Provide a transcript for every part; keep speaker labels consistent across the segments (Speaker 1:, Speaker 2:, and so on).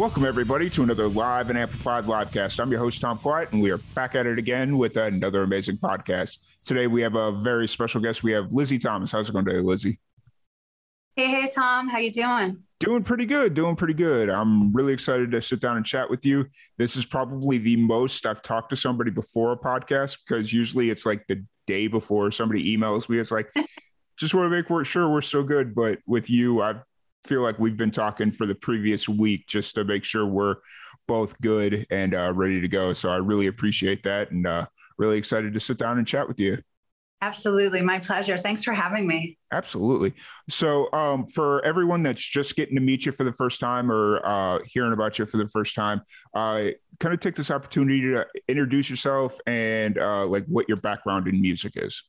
Speaker 1: Welcome, everybody, to another live and amplified livecast. I'm your host, Tom Quiet, and we are back at it again with another amazing podcast. Today, we have a very special guest. We have Lizzie Thomas. How's it going today, Lizzie?
Speaker 2: Hey, hey, Tom. How you doing?
Speaker 1: Doing pretty good. Doing pretty good. I'm really excited to sit down and chat with you. This is probably the most I've talked to somebody before a podcast because usually it's like the day before somebody emails me. It's like, just want to make sure we're so good. But with you, I've feel like we've been talking for the previous week just to make sure we're both good and uh, ready to go. So I really appreciate that and uh, really excited to sit down and chat with you.
Speaker 2: Absolutely. My pleasure. Thanks for having me.
Speaker 1: Absolutely. So, um, for everyone that's just getting to meet you for the first time or uh, hearing about you for the first time, uh, kind of take this opportunity to introduce yourself and uh, like what your background in music is.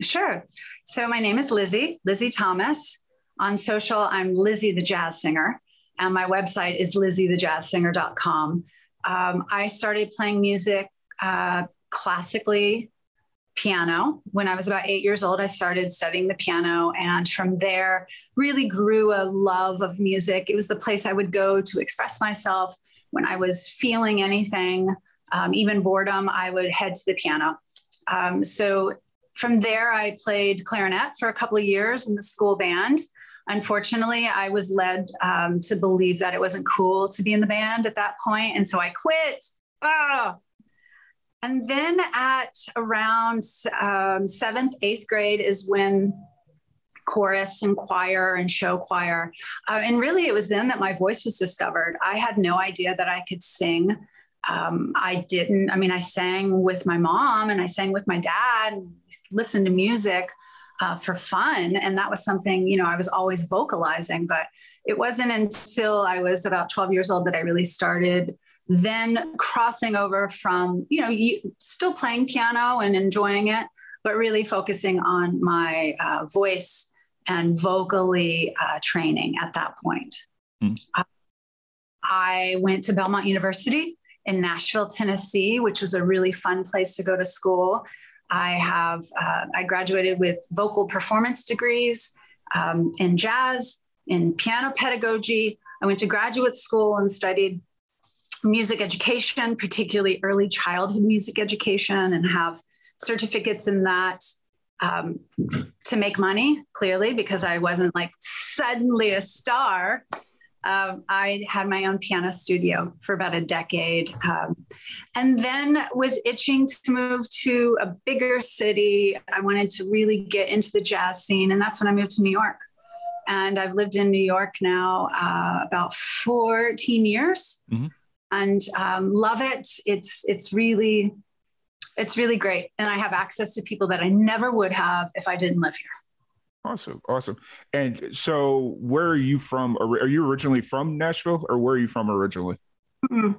Speaker 2: Sure. So, my name is Lizzie, Lizzie Thomas. On social, I'm Lizzie the Jazz Singer, and my website is lizziethejazzsinger.com. Um, I started playing music uh, classically piano when I was about eight years old. I started studying the piano, and from there, really grew a love of music. It was the place I would go to express myself when I was feeling anything, um, even boredom. I would head to the piano. Um, so from there, I played clarinet for a couple of years in the school band. Unfortunately, I was led um, to believe that it wasn't cool to be in the band at that point, and so I quit. Ah! And then at around um, seventh, eighth grade is when chorus and choir and show choir. Uh, and really, it was then that my voice was discovered. I had no idea that I could sing. Um, I didn't, I mean, I sang with my mom and I sang with my dad and listened to music uh, for fun. And that was something, you know, I was always vocalizing, but it wasn't until I was about 12 years old that I really started then crossing over from, you know, still playing piano and enjoying it, but really focusing on my uh, voice and vocally uh, training at that point. Mm. I went to Belmont University in Nashville, Tennessee, which was a really fun place to go to school. I have uh, I graduated with vocal performance degrees um, in jazz, in piano pedagogy. I went to graduate school and studied music education, particularly early childhood music education, and have certificates in that um, to make money, clearly, because I wasn't like suddenly a star um, I had my own piano studio for about a decade, um, and then was itching to move to a bigger city. I wanted to really get into the jazz scene, and that's when I moved to New York. And I've lived in New York now uh, about 14 years, mm-hmm. and um, love it. It's it's really it's really great, and I have access to people that I never would have if I didn't live here.
Speaker 1: Awesome, awesome. And so, where are you from? Are you originally from Nashville, or where are you from originally? Mm-hmm.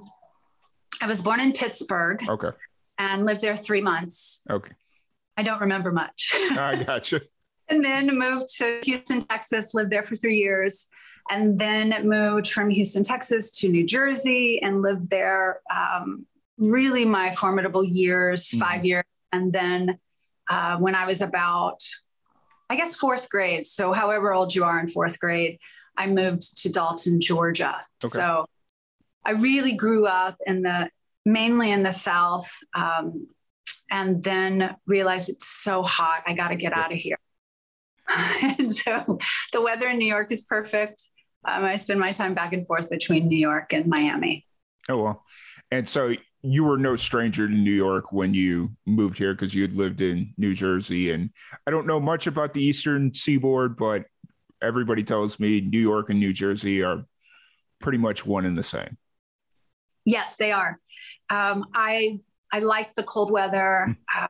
Speaker 2: I was born in Pittsburgh.
Speaker 1: Okay.
Speaker 2: And lived there three months.
Speaker 1: Okay.
Speaker 2: I don't remember much.
Speaker 1: I gotcha.
Speaker 2: and then moved to Houston, Texas. Lived there for three years, and then moved from Houston, Texas, to New Jersey, and lived there. Um, really, my formidable years, mm-hmm. five years, and then uh, when I was about I guess fourth grade. So however old you are in fourth grade, I moved to Dalton, Georgia. Okay. So I really grew up in the mainly in the South, um, and then realized it's so hot. I got to get out of here. and so the weather in New York is perfect. Um, I spend my time back and forth between New York and Miami.
Speaker 1: Oh well, and so you were no stranger to New York when you moved here because you had lived in New Jersey. And I don't know much about the Eastern Seaboard, but everybody tells me New York and New Jersey are pretty much one and the same.
Speaker 2: Yes, they are. Um, I I like the cold weather. Hmm. Uh,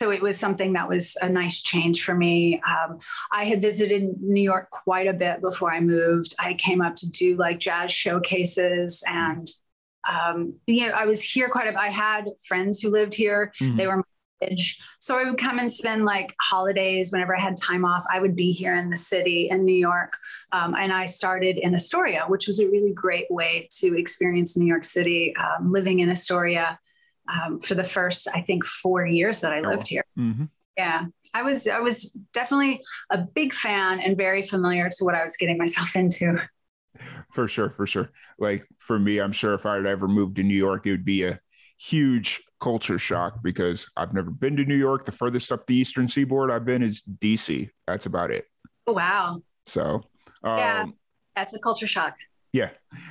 Speaker 2: so it was something that was a nice change for me. Um, I had visited New York quite a bit before I moved. I came up to do like jazz showcases and um, you know, I was here quite a. I had friends who lived here. Mm-hmm. They were so I would come and spend like holidays whenever I had time off. I would be here in the city in New York. Um, and I started in Astoria, which was a really great way to experience New York City, um, living in Astoria um, for the first, I think, four years that I oh. lived here. Mm-hmm. Yeah, I was I was definitely a big fan and very familiar to what I was getting myself into.
Speaker 1: For sure, for sure. Like for me, I'm sure if I had ever moved to New York, it would be a huge culture shock because I've never been to New York. The furthest up the eastern seaboard I've been is DC. That's about it.
Speaker 2: Oh, wow.
Speaker 1: So,
Speaker 2: um, yeah, that's a culture shock.
Speaker 1: Yeah.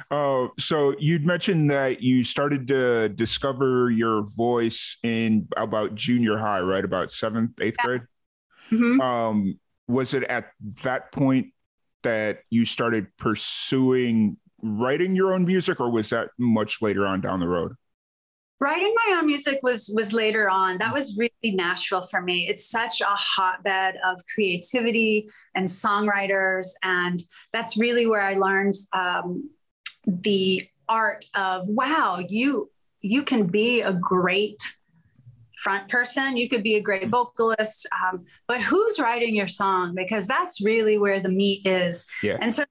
Speaker 1: Uh, so you'd mentioned that you started to discover your voice in about junior high, right? About seventh, eighth yeah. grade. Mm-hmm. Um, was it at that point that you started pursuing writing your own music, or was that much later on down the road?
Speaker 2: Writing my own music was was later on. That was really nashville for me. It's such a hotbed of creativity and songwriters and that's really where i learned um, the art of wow you you can be a great front person. You could be a great vocalist um, but who's writing your song? Because that's really where the meat is. Yeah. and so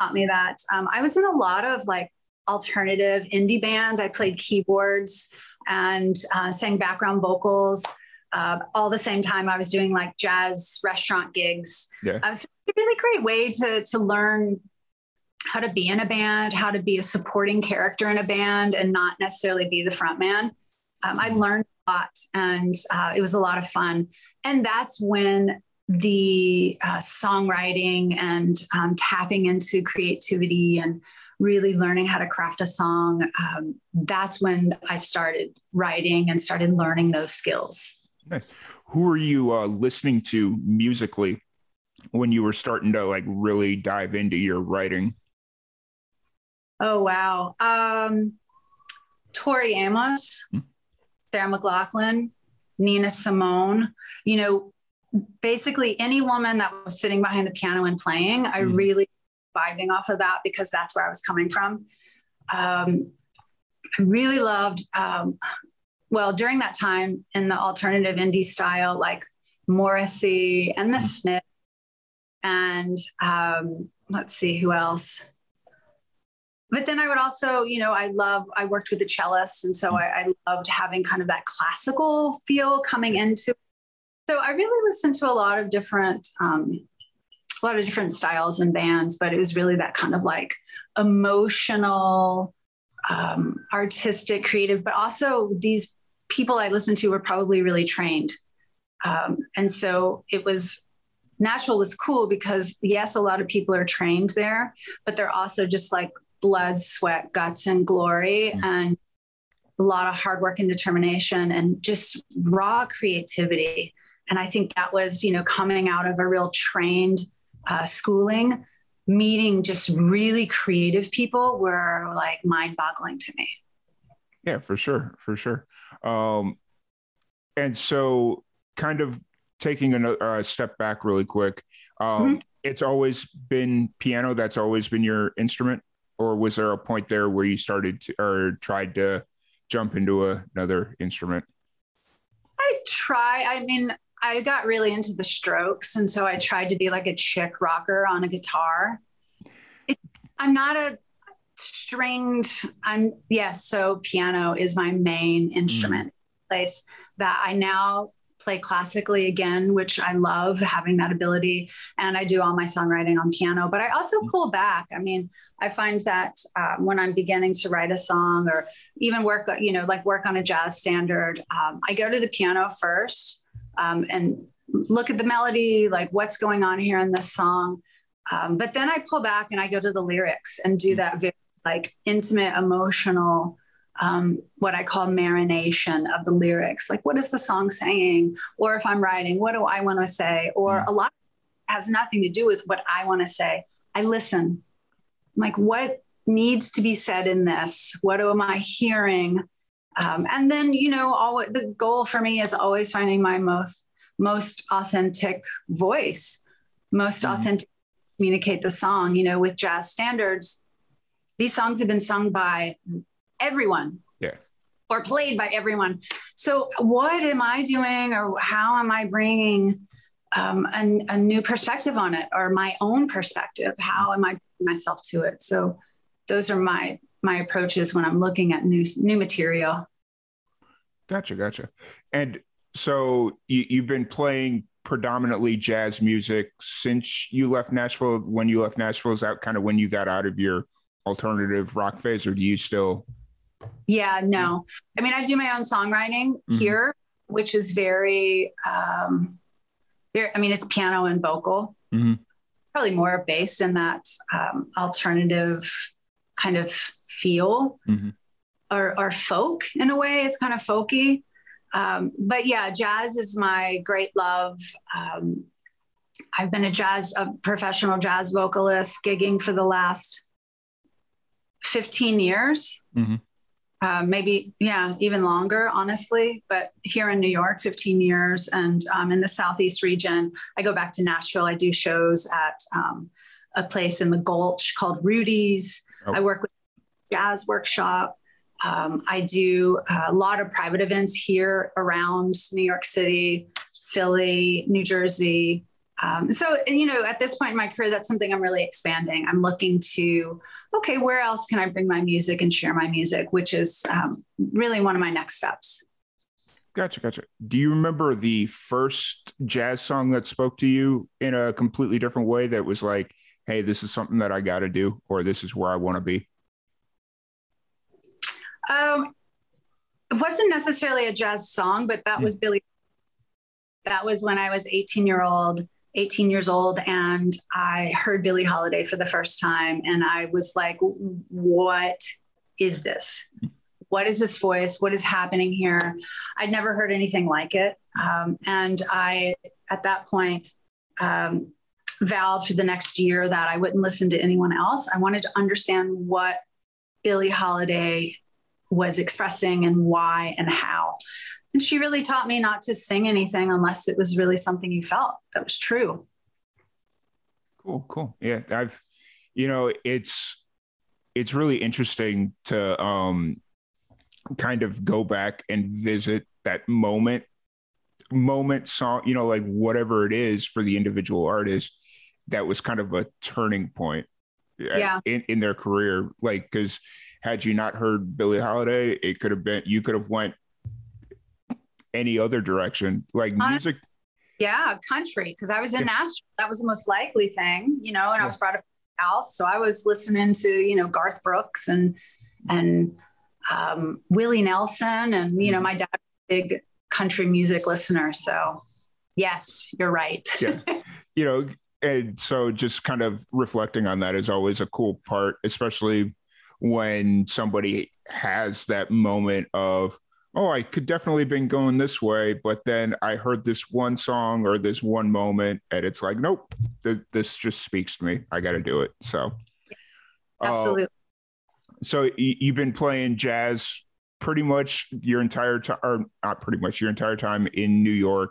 Speaker 2: taught me that. Um, i was in a lot of like alternative indie bands. I played keyboards and uh, sang background vocals. Uh, all the same time, I was doing like jazz restaurant gigs. Yeah. Uh, so a really great way to to learn how to be in a band, how to be a supporting character in a band, and not necessarily be the front man. Um, I learned a lot, and uh, it was a lot of fun. And that's when the uh, songwriting and um, tapping into creativity and really learning how to craft a song, um, that's when I started writing and started learning those skills.
Speaker 1: Nice. Who are you uh, listening to musically when you were starting to like really dive into your writing?
Speaker 2: Oh wow, um, Tori Amos, hmm. Sarah McLachlan, Nina Simone. You know, basically any woman that was sitting behind the piano and playing, I hmm. really vibing off of that because that's where I was coming from. Um, I really loved, um, well, during that time in the alternative indie style, like Morrissey and the. Smith, and um, let's see who else. But then I would also, you know, I love, I worked with the cellist. And so. I, I loved having kind of that classical feel coming into so I really listened to a lot of different um, a lot of different styles and bands, but it was really that kind of like emotional, um, artistic, creative, but also these people I listened to were probably really trained. Um, and so it was natural was cool because yes, a lot of people are trained there, but they're also just like blood, sweat, guts, and glory, mm-hmm. and a lot of hard work and determination, and just raw creativity. And I think that was, you know, coming out of a real trained uh, schooling, meeting just really creative people were like mind boggling to me.
Speaker 1: Yeah, for sure. For sure. Um, and so, kind of taking a, a step back really quick, um, mm-hmm. it's always been piano. That's always been your instrument. Or was there a point there where you started to, or tried to jump into a, another instrument?
Speaker 2: I try. I mean, I got really into the strokes. And so I tried to be like a chick rocker on a guitar. It, I'm not a stringed, I'm, yes, so piano is my main instrument mm. place that I now play classically again, which I love having that ability. And I do all my songwriting on piano, but I also mm. pull back. I mean, I find that um, when I'm beginning to write a song or even work, you know, like work on a jazz standard, um, I go to the piano first um, and look at the melody, like what's going on here in this song. Um, but then I pull back and I go to the lyrics and do that very like intimate, emotional, um, what I call marination of the lyrics. Like, what is the song saying? Or if I'm writing, what do I want to say? Or a lot has nothing to do with what I want to say. I listen. Like, what needs to be said in this? What am I hearing? Um, and then, you know, all the goal for me is always finding my most most authentic voice, most mm-hmm. authentic communicate the song. You know, with jazz standards, these songs have been sung by everyone.
Speaker 1: Yeah.
Speaker 2: Or played by everyone. So, what am I doing, or how am I bringing um, a, a new perspective on it, or my own perspective? How am I myself to it? So, those are my my approaches when I'm looking at new new material.
Speaker 1: Gotcha, gotcha. And so you, you've been playing predominantly jazz music since you left Nashville. When you left Nashville, is that kind of when you got out of your alternative rock phase, or do you still?
Speaker 2: Yeah, no. I mean, I do my own songwriting mm-hmm. here, which is very, um, very. I mean, it's piano and vocal. Mm-hmm. Probably more based in that um, alternative kind of feel, mm-hmm. Or, or folk in a way. It's kind of folky. Um, but yeah, jazz is my great love. Um, I've been a jazz, a professional jazz vocalist, gigging for the last 15 years. Mm-hmm. Uh, maybe, yeah, even longer, honestly. But here in New York, 15 years. And um, in the Southeast region, I go back to Nashville. I do shows at um, a place in the Gulch called Rudy's. Oh. I work with jazz workshop. Um, I do a lot of private events here around New York City, Philly, New Jersey. Um, so, you know, at this point in my career, that's something I'm really expanding. I'm looking to, okay, where else can I bring my music and share my music, which is um, really one of my next steps.
Speaker 1: Gotcha, gotcha. Do you remember the first jazz song that spoke to you in a completely different way that was like, hey, this is something that I got to do, or this is where I want to be?
Speaker 2: Um, it wasn't necessarily a jazz song, but that mm. was Billy. That was when I was 18 year old, 18 years old, and I heard Billie Holiday for the first time, and I was like, "What is this? What is this voice? What is happening here?" I'd never heard anything like it, um, and I, at that point, um, vowed for the next year that I wouldn't listen to anyone else. I wanted to understand what Billie Holiday was expressing and why and how. And she really taught me not to sing anything unless it was really something you felt that was true.
Speaker 1: Cool, cool. Yeah, I've you know, it's it's really interesting to um kind of go back and visit that moment moment song, you know, like whatever it is for the individual artist that was kind of a turning point uh,
Speaker 2: yeah.
Speaker 1: in, in their career like because had you not heard Billie Holiday, it could have been you could have went any other direction, like music.
Speaker 2: Yeah, country. Because I was in yeah. Nashville, that was the most likely thing, you know. And yeah. I was brought up house, so I was listening to you know Garth Brooks and and um, Willie Nelson, and you know mm-hmm. my dad, big country music listener. So yes, you're right.
Speaker 1: yeah, you know, and so just kind of reflecting on that is always a cool part, especially when somebody has that moment of oh i could definitely been going this way but then i heard this one song or this one moment and it's like nope th- this just speaks to me. I got to do it. So
Speaker 2: absolutely uh,
Speaker 1: so y- you've been playing jazz pretty much your entire time or not pretty much your entire time in new york.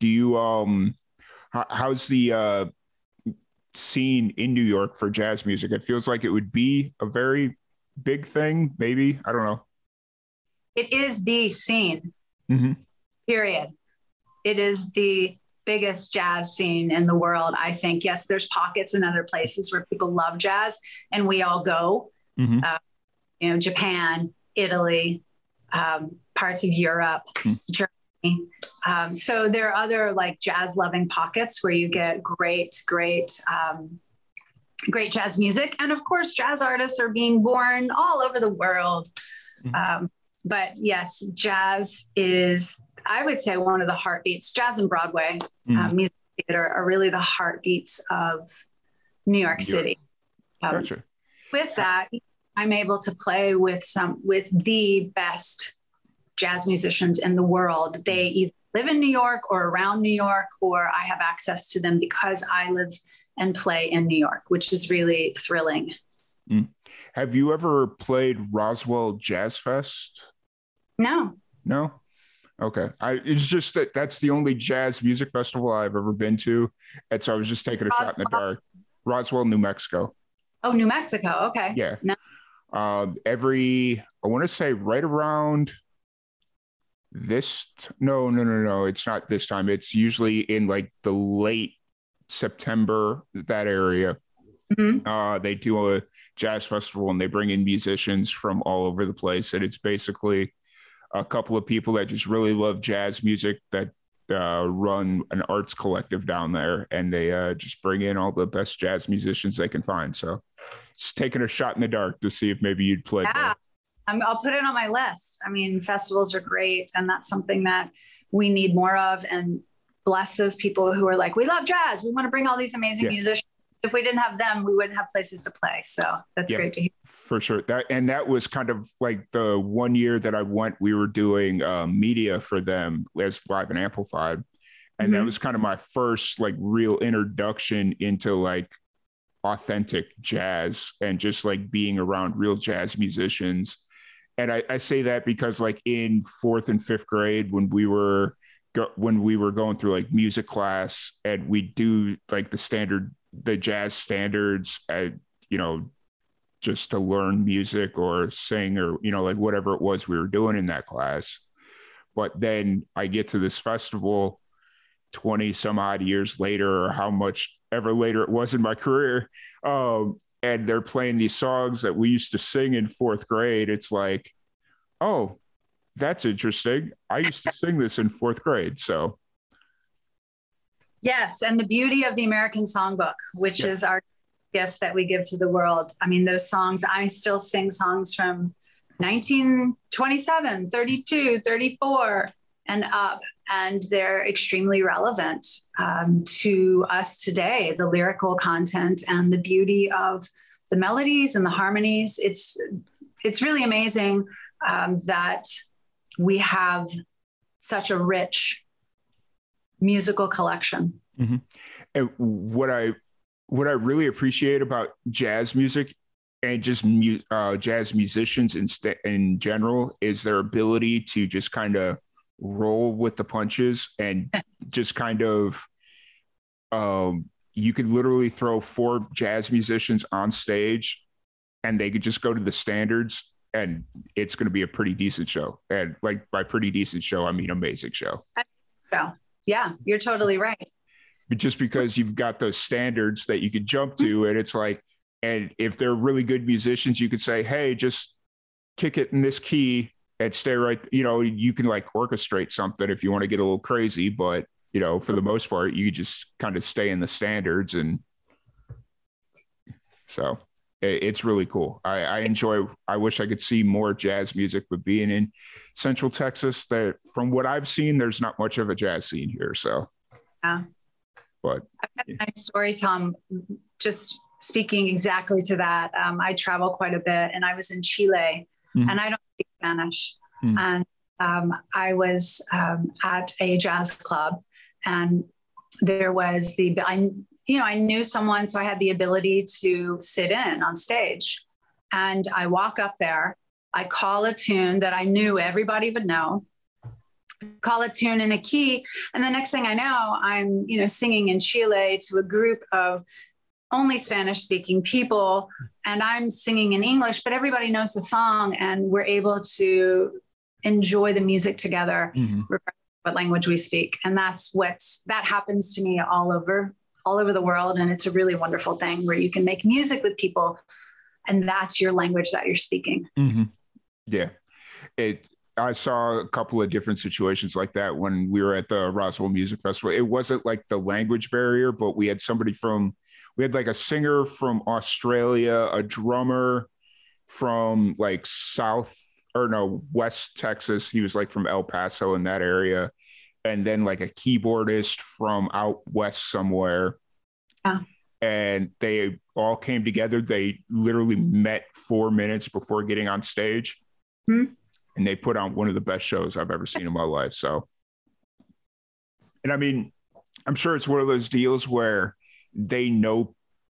Speaker 1: Do you um how, how's the uh scene in new york for jazz music? It feels like it would be a very big thing, maybe. I don't know.
Speaker 2: It is the scene,
Speaker 1: mm-hmm.
Speaker 2: period. It is the biggest jazz scene in the world, I think. Yes, there's pockets in other places where people love jazz and we all go. Mm-hmm. Uh, you know, Japan, Italy, um, parts of Europe, mm-hmm. Germany. Um, so there are other like jazz loving pockets where you get great, great um, great jazz music. And of course, jazz artists are being born all over the world. Mm-hmm. Um, but yes, jazz is, I would say, one of the heartbeats. Jazz and Broadway mm-hmm. uh, music theater are really the heartbeats of New York City.
Speaker 1: Um, gotcha.
Speaker 2: With that, I'm able to play with some with the best jazz musicians in the world. They mm-hmm. either live in New York or around New York, or I have access to them because I live and play in New York, which is really thrilling.
Speaker 1: Mm. Have you ever played Roswell Jazz Fest?
Speaker 2: No.
Speaker 1: No. Okay. I it's just that that's the only jazz music festival I've ever been to. And so I was just taking a Roswell. shot in the dark. Roswell, New Mexico.
Speaker 2: Oh, New Mexico. Okay.
Speaker 1: Yeah. No. Uh, every I want to say right around this. T- no, no, no, no. It's not this time. It's usually in like the late September that area. Mm-hmm. Uh, they do a jazz festival and they bring in musicians from all over the place, and it's basically a couple of people that just really love jazz music that uh, run an arts collective down there, and they uh, just bring in all the best jazz musicians they can find. So, it's taking a shot in the dark to see if maybe you'd play.
Speaker 2: Yeah, I'll put it on my list. I mean, festivals are great, and that's something that we need more of. And bless those people who are like, we love jazz. We want to bring all these amazing yeah. musicians if we didn't have them, we wouldn't have places to play. So that's yeah, great to hear.
Speaker 1: For sure. That and that was kind of like the one year that I went, we were doing uh, media for them as live and amplified. And mm-hmm. that was kind of my first like real introduction into like authentic jazz and just like being around real jazz musicians. And I, I say that because like in fourth and fifth grade, when we were go, when we were going through like music class and we do like the standard the jazz standards at, you know just to learn music or sing or you know like whatever it was we were doing in that class. But then i get to this festival 20 some odd years later or how much ever later it was in my career um, and they're playing these songs that we used to sing in fourth grade. It's like oh that's interesting i used to sing this in fourth grade so
Speaker 2: Yes, and the beauty of the American Songbook, which is our gift that we give to the world. I mean, those songs, I still sing songs from 1927, 32, 34, and up, and they're extremely relevant um, to us today. The lyrical content and the beauty of the melodies and the harmonies. It's it's really amazing um, that we have such a rich musical collection.
Speaker 1: Mm-hmm. And what I what I really appreciate about jazz music and just mu- uh, jazz musicians in, st- in general is their ability to just kind of roll with the punches and just kind of um, you could literally throw four jazz musicians on stage and they could just go to the standards and it's going to be a pretty decent show and like by pretty decent show i mean amazing show
Speaker 2: yeah yeah, you're totally right.
Speaker 1: But just because you've got those standards that you could jump to, and it's like, and if they're really good musicians, you could say, hey, just kick it in this key and stay right. You know, you can like orchestrate something if you want to get a little crazy, but you know, for the most part, you just kind of stay in the standards and so it's really cool. I, I, enjoy. I wish I could see more jazz music, but being in Central Texas, that from what I've seen, there's not much of a jazz scene here. So,
Speaker 2: yeah.
Speaker 1: But
Speaker 2: I've got a nice story, Tom. Just speaking exactly to that, um, I travel quite a bit, and I was in Chile, mm-hmm. and I don't speak Spanish, mm-hmm. and um, I was um, at a jazz club, and there was the I you know, I knew someone, so I had the ability to sit in on stage. And I walk up there, I call a tune that I knew everybody would know, call a tune in a key. And the next thing I know, I'm, you know, singing in Chile to a group of only Spanish speaking people. And I'm singing in English, but everybody knows the song and we're able to enjoy the music together. Mm-hmm. What language we speak, and that's what that happens to me all over all over the world. And it's a really wonderful thing where you can make music with people and that's your language that you're speaking.
Speaker 1: Mm-hmm. Yeah. It, I saw a couple of different situations like that when we were at the Roswell Music Festival. It wasn't like the language barrier, but we had somebody from, we had like a singer from Australia, a drummer from like South or no, West Texas. He was like from El Paso in that area and then like a keyboardist from out west somewhere.
Speaker 2: Yeah.
Speaker 1: And they all came together. They literally met four minutes before getting on stage. Mm-hmm. And they put on one of the best shows I've ever seen in my life. So, and I mean, I'm sure it's one of those deals where they know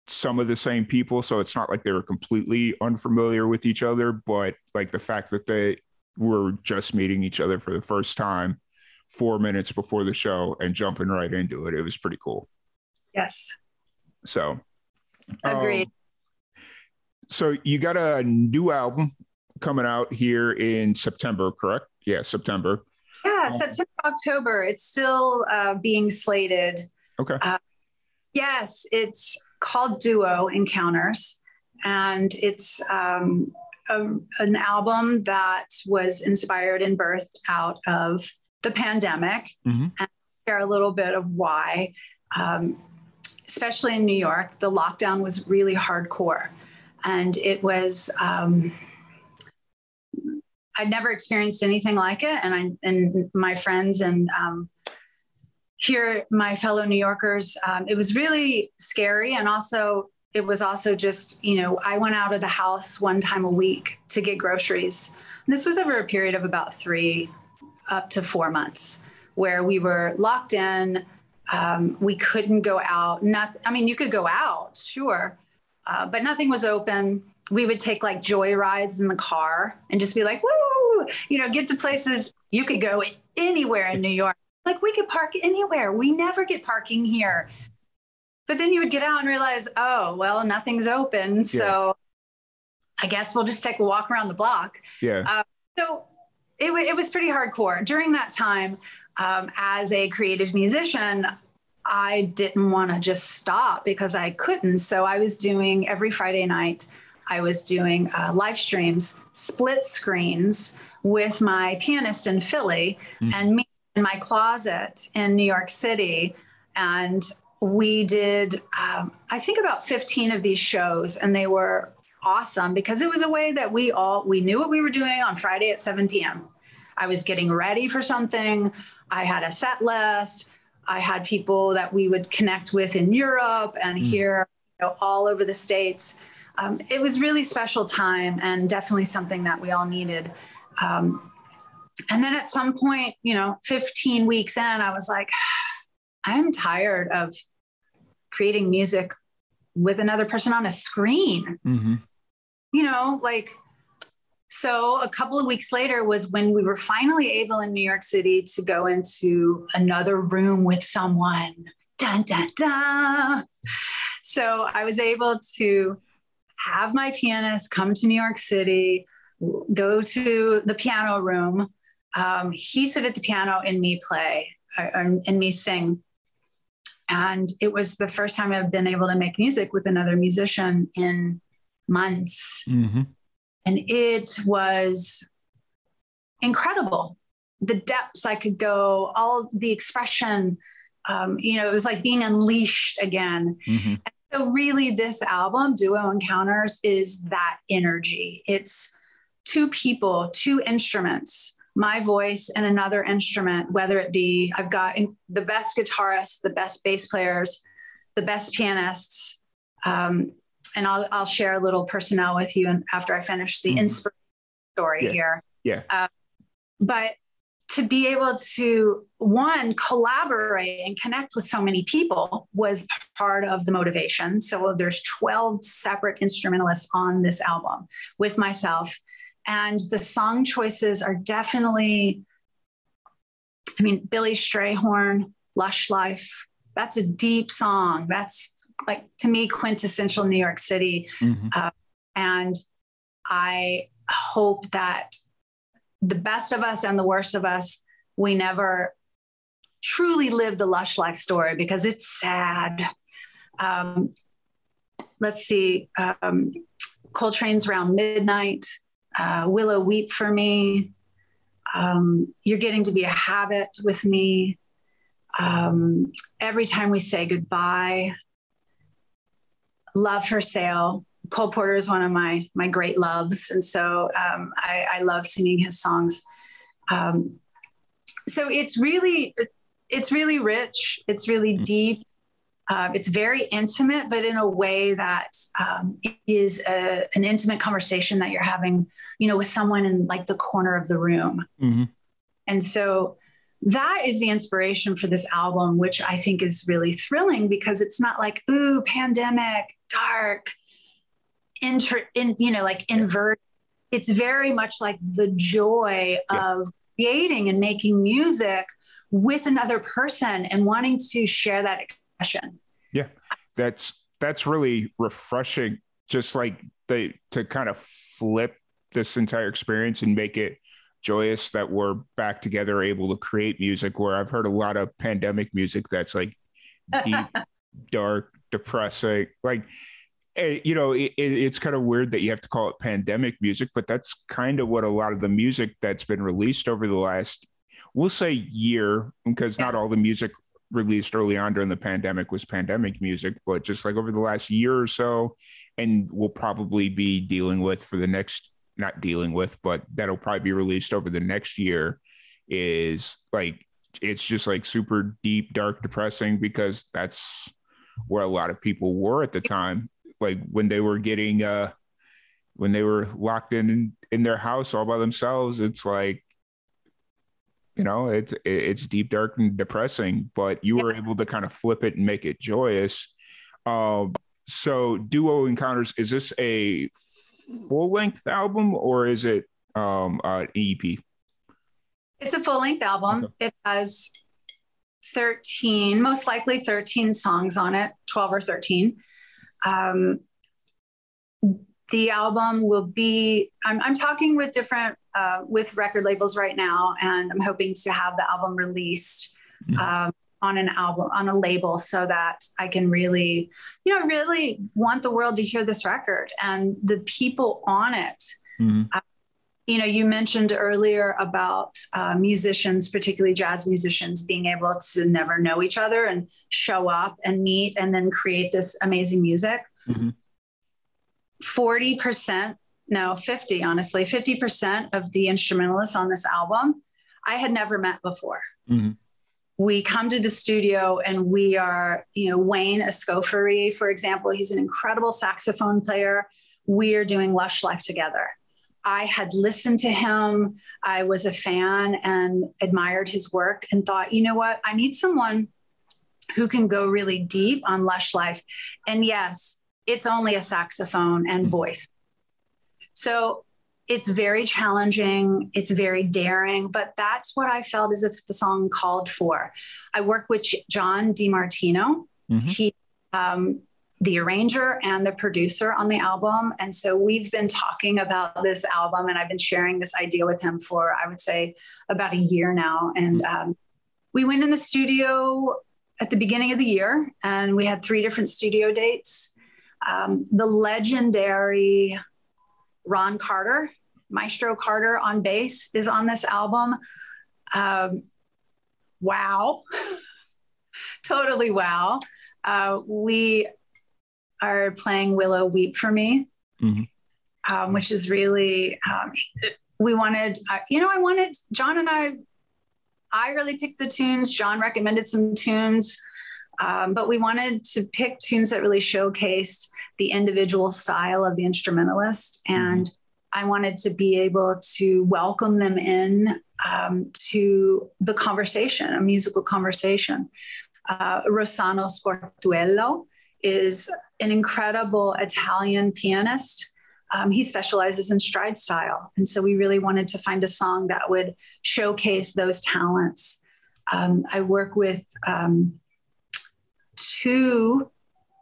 Speaker 1: some of the same people. So it's not like they were completely unfamiliar with each other, but like the fact that they were just meeting each other for the first time four minutes before the show and jumping right into it. It was pretty cool.
Speaker 2: Yes.
Speaker 1: So,
Speaker 2: agreed. Um,
Speaker 1: so you got a new album coming out here in September, correct? Yeah, September.
Speaker 2: Yeah, um, September, October. It's still uh, being slated.
Speaker 1: Okay. Uh,
Speaker 2: yes, it's called Duo Encounters, and it's um, a, an album that was inspired and birthed out of the pandemic, mm-hmm. and share a little bit of why. Um, especially in New York, the lockdown was really hardcore, and it was. Um, I'd never experienced anything like it, and I and my friends and um, here, my fellow New Yorkers, um, it was really scary, and also it was also just you know I went out of the house one time a week to get groceries. And this was over a period of about three up to four months, where we were locked in. Um, we couldn't go out. Not, I mean, you could go out, sure, uh, but nothing was open we would take like joy rides in the car and just be like, woo, you know, get to places you could go anywhere in New York. Like we could park anywhere. We never get parking here. But then you would get out and realize, oh, well, nothing's open. So. I guess we'll just take a walk around the block.
Speaker 1: Yeah. Uh,
Speaker 2: so it, it was pretty hardcore. During that time, um, as a creative musician, I didn't want to just stop because I couldn't. So I was doing every Friday night I was doing uh, live streams, split screens with my pianist in Philly mm. and me in my closet in New York City. And we did, um, I think, about 15 of these shows, and they were awesome because it was a way that we all we knew what we were doing on Friday at 7 p.m. I was getting ready for something. I had a set list. I had people that we would connect with in Europe and mm. here, you know, all over the states um, it was really special time and definitely something that we all needed. Um, and then at some point, you know, 15 weeks in, I was like, I'm tired of creating music with another person on a screen. Mm-hmm. You know, like, so a couple of weeks later was when we were finally able in New York City to go into another room with someone. Dun, dun, dun. So I was able to have my pianist come to New York City, go to the piano room. Um, he sit at the piano and me play uh, and me sing. And it was the first time I've been able to make music with another musician in months. Mm-hmm. And it was incredible. The depths I could go, all the expression, um, you know, it was like being unleashed again. Mm-hmm. So, really, this album, Duo Encounters, is that energy. It's two people, two instruments, my voice and another instrument, whether it be I've got the best guitarists, the best bass players, the best pianists. Um, and I'll, I'll share a little personnel with you after I finish the mm-hmm. inspiration story
Speaker 1: yeah.
Speaker 2: here.
Speaker 1: Yeah. Uh,
Speaker 2: but to be able to one collaborate and connect with so many people was part of the motivation so there's 12 separate instrumentalists on this album with myself and the song choices are definitely i mean billy strayhorn lush life that's a deep song that's like to me quintessential new york city mm-hmm. uh, and i hope that the best of us and the worst of us, we never truly live the lush life story because it's sad. Um, let's see, um, Coltrane's around midnight, uh, Willow Weep for me. Um, you're getting to be a habit with me. Um, every time we say goodbye, love for sale. Cole Porter is one of my my great loves, and so um, I, I, love singing his songs. Um, so it's really it's really rich. It's really mm-hmm. deep. Uh, it's very intimate, but in a way that um, is a, an intimate conversation that you're having, you know, with someone in like the corner of the room. Mm-hmm. And so that is the inspiration for this album, which I think is really thrilling because it's not like, ooh, pandemic, dark, inter, in, you know, like invert. It's very much like the joy yeah. of creating and making music with another person and wanting to share that expression.
Speaker 1: Yeah, that's that's really refreshing. Just like the to kind of flip this entire experience and make it joyous that we're back together, able to create music. Where I've heard a lot of pandemic music that's like deep, dark, depressing, like. eh, You know, it, it- it's kind of weird that you have to call it pandemic music, but that's kind of what a lot of the music that's been released over the last, we'll say, year, because not all the music released early on during the pandemic was pandemic music, but just like over the last year or so, and we'll probably be dealing with for the next, not dealing with, but that'll probably be released over the next year is like, it's just like super deep, dark, depressing because that's where a lot of people were at the time. Like when they were getting, uh, when they were locked in in their house all by themselves, it's like you know it's it's deep dark and depressing but you were able to kind of flip it and make it joyous. Um so duo encounters is this a full length album or is it um uh, an ep
Speaker 2: It's a full length album.
Speaker 1: Okay.
Speaker 2: It has 13, most likely 13 songs on it, 12 or 13. Um, the album will be, I'm, I'm talking with different, uh, with record labels right now, and I'm hoping to have the album released
Speaker 1: Mhm.
Speaker 2: um, on an album, on a label, so that I can really, you know, really want the world to hear this record and the people on it
Speaker 1: Mhm.
Speaker 2: you know you mentioned earlier about uh, musicians particularly jazz musicians being able to never know each other and show up and meet and then create this amazing music
Speaker 1: Mhm.
Speaker 2: 40% no 50 honestly 50% of the instrumentalists on this album i had never met before
Speaker 1: Mhm.
Speaker 2: We come to the studio and we are you know wayne escoffery for example he's an incredible saxophone player we are doing lush life together I had listened to him. I was a fan and admired his work and thought, you know what? I need someone who can go really deep on Lush Life. And yes, it's only a saxophone and mm-hmm. voice. So it's very challenging, it's very daring, but that's what I felt as if the song called for. I work with John DiMartino.
Speaker 1: Mhm.
Speaker 2: He um, the arranger and the producer on the album. And so we've been talking about this album, and I've been sharing this idea with him for, I would say, about a year now. And um, we went in the studio at the beginning of the year, and we had three different studio dates. Um, the legendary Ron Carter, Maestro Carter on bass, is on this album. Um, wow. totally wow. Uh, we are playing Willow Weep for Me,
Speaker 1: Mhm.
Speaker 2: um, which is really, um, we wanted, uh, you know, I wanted, John and I, I really picked the tunes. John recommended some tunes, um, but we wanted to pick tunes that really showcased the individual style of the instrumentalist. And I wanted to be able to welcome them in um, to the conversation, a musical conversation. Uh, Rossano Sportiello is an incredible Italian pianist. Um, he specializes in stride style. And so we really wanted to find a song that would showcase those talents. Um, I work with um, two,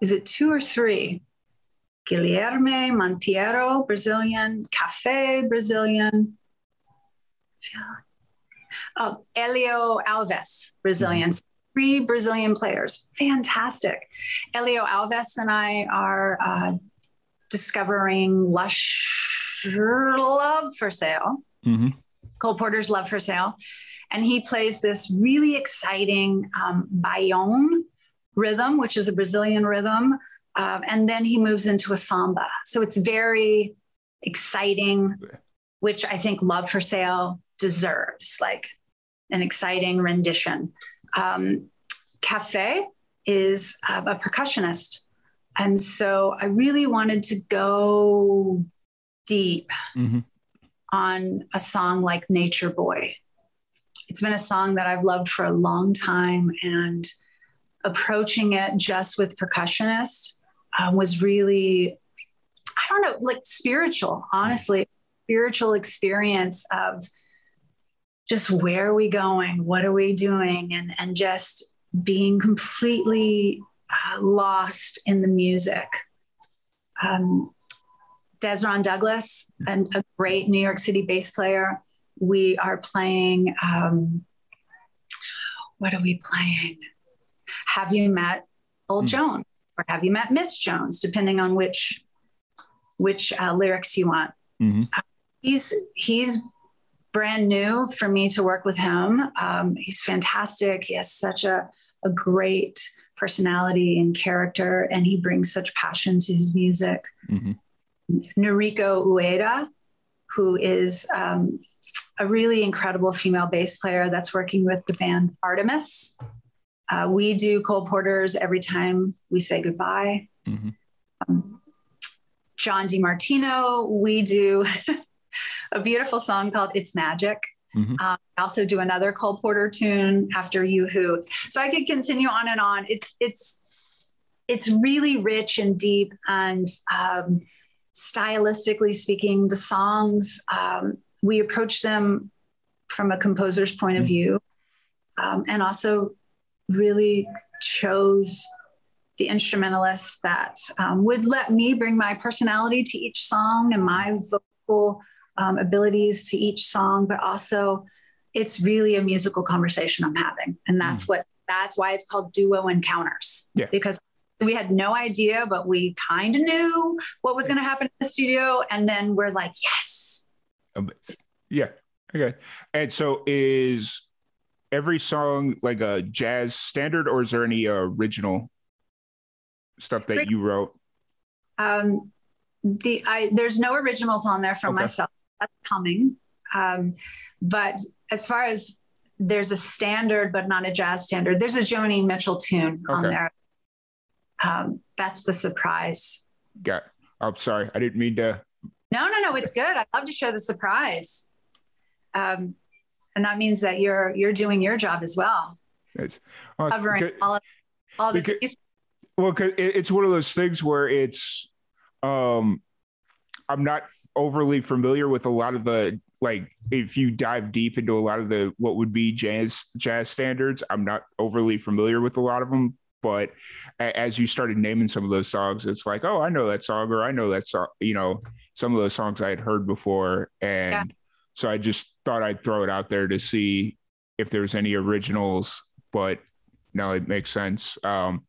Speaker 2: is it two or three? Guilherme Monteiro, Brazilian, Cafe, Brazilian. Oh, Helio Alves, Brazilian. Three Brazilian players. Fantastic. Helio Alves and I are uh, discovering Lush Love for Sale,
Speaker 1: Mhm.
Speaker 2: Cole Porter's Love for Sale. And he plays this really exciting um, baião rhythm, which is a Brazilian rhythm. Um, and then he moves into a samba. So it's very exciting, which I think Love for Sale deserves, like an exciting rendition. Um, Cafe is uh, a percussionist. And so I really wanted to go deep
Speaker 1: Mhm.
Speaker 2: on a song like Nature Boy. It's been a song that I've loved for a long time, and approaching it just with percussionist uh, was really, I don't know, like spiritual, honestly, spiritual experience of just where are we going? What are we doing? And, and just being completely uh, lost in the music. Um, Dezron Douglas, and a great New York City bass player. We are playing. Um, what are we playing? Have you met Old mm. Joan or have you met Miss Jones? Depending on which which uh, lyrics you want. Mm-hmm. Uh, he's he's brand new for me to work with him. Um, he's fantastic. He has such a a great personality and character, and he brings such passion to his music. Mm-hmm. Noriko Ueda, who is um, a really incredible female bass player that's working with the band Artemis. Uh, we do Cole Porters every time we say goodbye. Mm-hmm. Um, John DiMartino, we do a beautiful song called It's Magic. Mm-hmm. Um, I also do another Cole Porter tune after You, Who. So I could continue on and on. It's it's it's really rich and deep, and um, stylistically speaking, the songs um, we approach them from a composer's point of mm-hmm. view, um, and also really chose the instrumentalists that um, would let me bring my personality to each song and my vocal um, abilities to each song, but also it's really a musical conversation I'm having. And that's mm. what, that's why it's called duo encounters.
Speaker 1: Yeah.
Speaker 2: Because we had no idea, but we kind of knew what was going to happen in the studio. And then we're like, yes.
Speaker 1: Yeah. Okay. And so is every song like a jazz standard or is there any original stuff that you wrote?
Speaker 2: Um, the I there's no originals on there from okay. myself that's coming. Um, but as far as there's a standard, but not a jazz standard, there's a Joni Mitchell tune okay. on there. Um, that's the surprise.
Speaker 1: Got. I'm sorry, I didn't mean to.
Speaker 2: No, no, no. It's good. I love to share the surprise, um, and that means that you're you're doing your job as well.
Speaker 1: It's
Speaker 2: well, covering all of all the.
Speaker 1: Because, well, it's one of those things where it's um I'm not overly familiar with a lot of the like if you dive deep into a lot of the what would be jazz jazz standards, I'm not overly familiar with a lot of them. But as you started naming some of those songs, it's like, oh, I know that song, or I know that song. You know, some of those songs I had heard before, and yeah. So I just thought I'd throw it out there to see if there's any originals. But no, it makes sense. Um,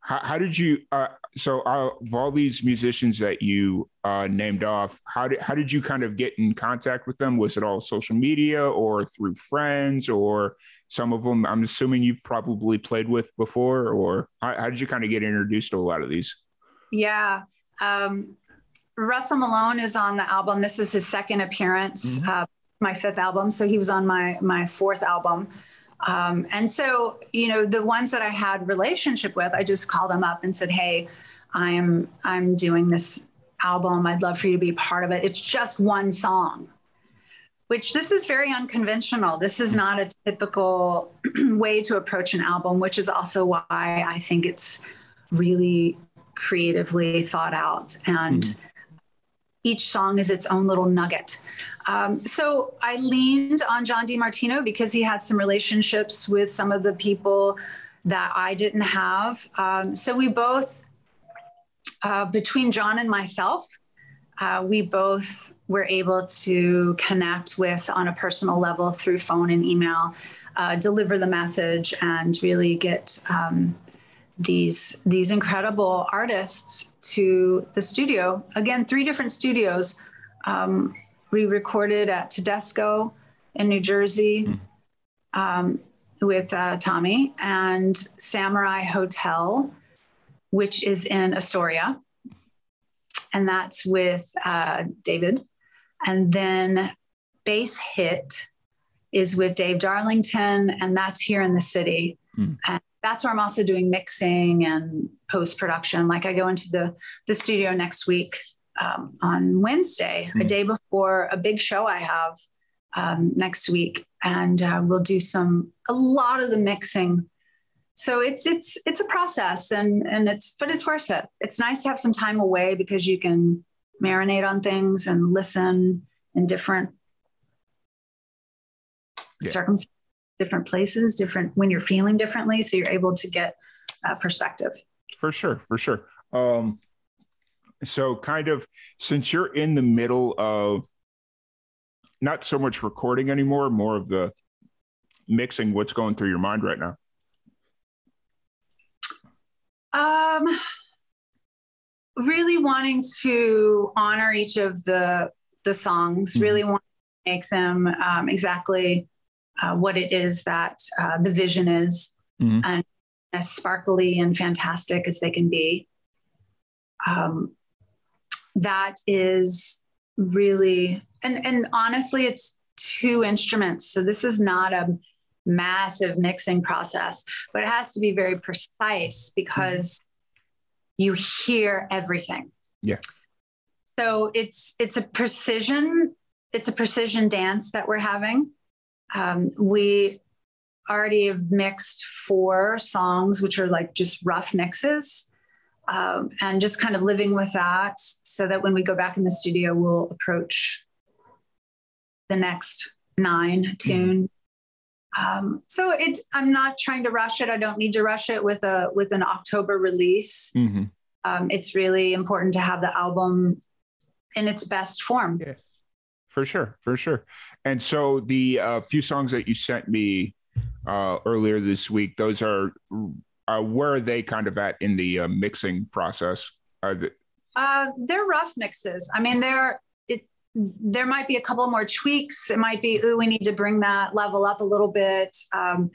Speaker 1: how, how did you? Uh, so, uh, of all these musicians that you uh, named off, how did how did you kind of get in contact with them? Was it all social media or through friends, or some of them? I'm assuming you've probably played with before, or how, how did you kind of get introduced to a lot of these?
Speaker 2: Yeah. Um, Russell Malone is on the album. This is his second appearance, mm-hmm. uh, my fifth album. So he was on my my fourth album. Um, and so, you know, the ones that I had relationship with, I just called them up and said, "Hey, I'm I'm doing this album. I'd love for you to be part of it. It's just one song." Which this is very unconventional. This is not a typical way to approach an album, which is also why I think it's really creatively thought out and mm-hmm each song is its own little nugget. Um, so I leaned on John DiMartino because he had some relationships with some of the people that I didn't have. Um, so we both, uh, between John and myself, uh, we both were able to connect with on a personal level through phone and email, uh, deliver the message, and really get um, these these incredible artists to the studio. Again, three different studios. Um, we recorded at Tedesco in New Jersey um, with uh, Tommy and Samurai Hotel, which is in Astoria, and that's with uh, David. And then Bass Hit is with Dave Darlington, and that's here in the city. Mm. And that's where I'm also doing mixing and post production. Like I go into the the studio next week um, on Wednesday, mm. a hmm. day before a big show I have um, next week, and uh, we'll do some a lot of the mixing. So it's it's it's a process, and and it's but it's worth it. It's nice to have some time away because you can marinate on things and listen in different yeah. circumstances different places, different when you're feeling differently. So you're able to get uh, perspective.
Speaker 1: For sure, for sure. Um, So, kind of, since you're in the middle of not so much recording anymore, more of the mixing, what's going through your mind right now?
Speaker 2: Um, really wanting to honor each of the the songs. Mm-hmm. Really want to make them um, exactly uh, what it is that uh, the vision is, mm-hmm. and as sparkly and fantastic as they can be. Um, that is really and and honestly, it's two instruments. So this is not a massive mixing process, but it has to be very precise because you hear everything.
Speaker 1: Yeah.
Speaker 2: So it's it's a precision it's a precision dance that we're having. Um, we already have mixed four songs, which are like just rough mixes, um, and just kind of living with that, so that when we go back in the studio, we'll approach the next nine tune. Mm-hmm. Um, so it's I'm not trying to rush it. I don't need to rush it with a with an October release. Mm-hmm. Um, it's really important to have the album in its best form.
Speaker 1: Yes, for sure, for sure. And so the uh, few songs that you sent me uh, earlier this week, those are uh, where are they kind of at in the uh, mixing process? Are they-
Speaker 2: uh, they're rough mixes. I mean, they're there might be a couple more tweaks. It might be, ooh, we need to bring that level up a little bit. Um,